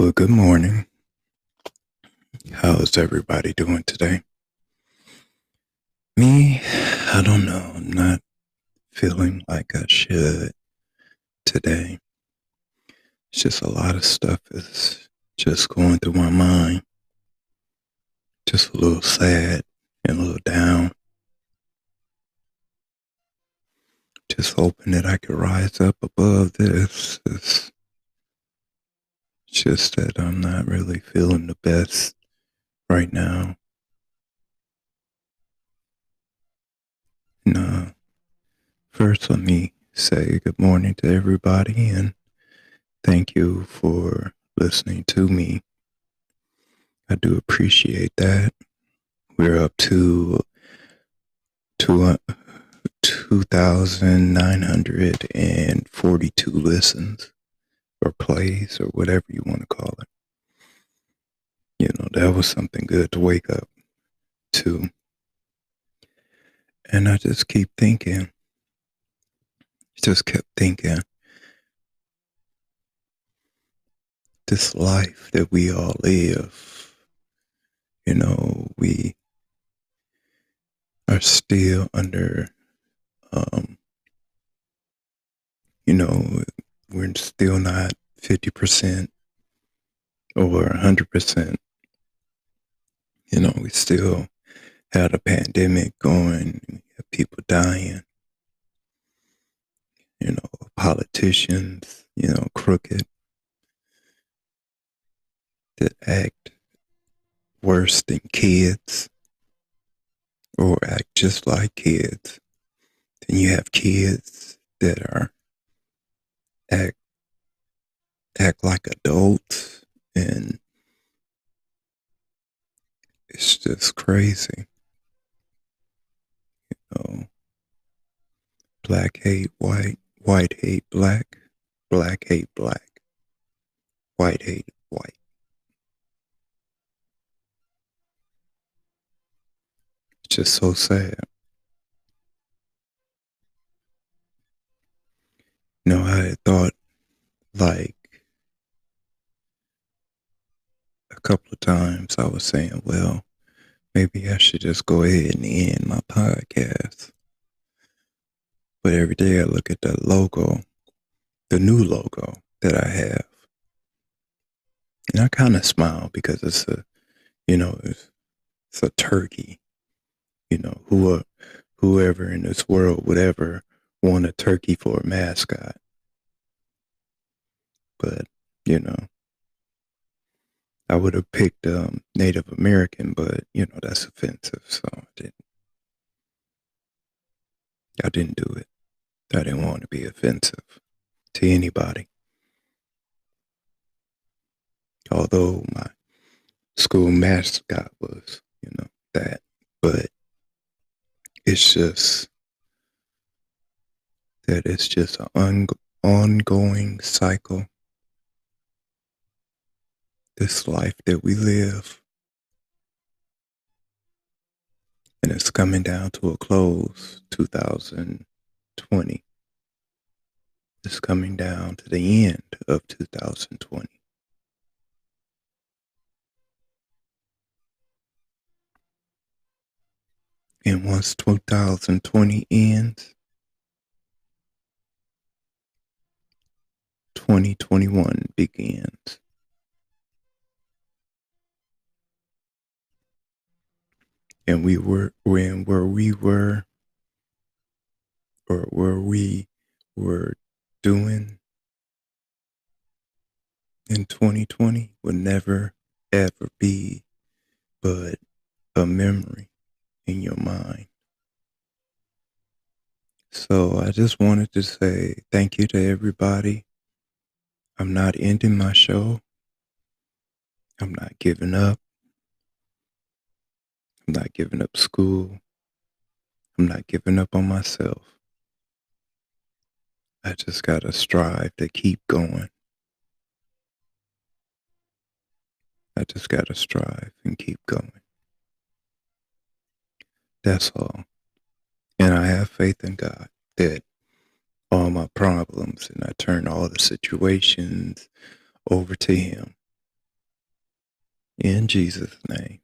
Well, good morning. How's everybody doing today? Me, I don't know. I'm not feeling like I should today. It's just a lot of stuff is just going through my mind. Just a little sad and a little down. Just hoping that I could rise up above this. It's just that I'm not really feeling the best right now. No. First, let me say good morning to everybody and thank you for listening to me. I do appreciate that. We're up to, to uh, 2,942 listens or plays or whatever you want to call it. You know, that was something good to wake up to. And I just keep thinking, just kept thinking, this life that we all live, you know, we are still under, um, you know, we're still not 50% or 100%. You know, we still had a pandemic going, people dying, you know, politicians, you know, crooked, that act worse than kids or act just like kids. Then you have kids that are act act like adults and it's just crazy. You know, black hate white, white hate black, black hate black, white hate white. It's just so sad. You know, I thought like a couple of times I was saying, well, maybe I should just go ahead and end my podcast. But every day I look at the logo, the new logo that I have, and I kind of smile because it's a, you know, it's, it's a turkey. You know, who, whoever in this world would ever want a turkey for a mascot. But, you know, I would have picked um, Native American, but you know that's offensive, so I didn't. I didn't do it. I didn't want to be offensive to anybody. Although my school mascot was, you know, that, but it's just that it's just an ongoing cycle this life that we live. And it's coming down to a close 2020. It's coming down to the end of 2020. And once 2020 ends, 2021 begins. And we were when where we were or where we were doing in 2020 would never ever be but a memory in your mind. So I just wanted to say thank you to everybody. I'm not ending my show. I'm not giving up. I'm not giving up school. I'm not giving up on myself. I just got to strive to keep going. I just got to strive and keep going. That's all. And I have faith in God that all my problems and I turn all the situations over to Him In Jesus' name.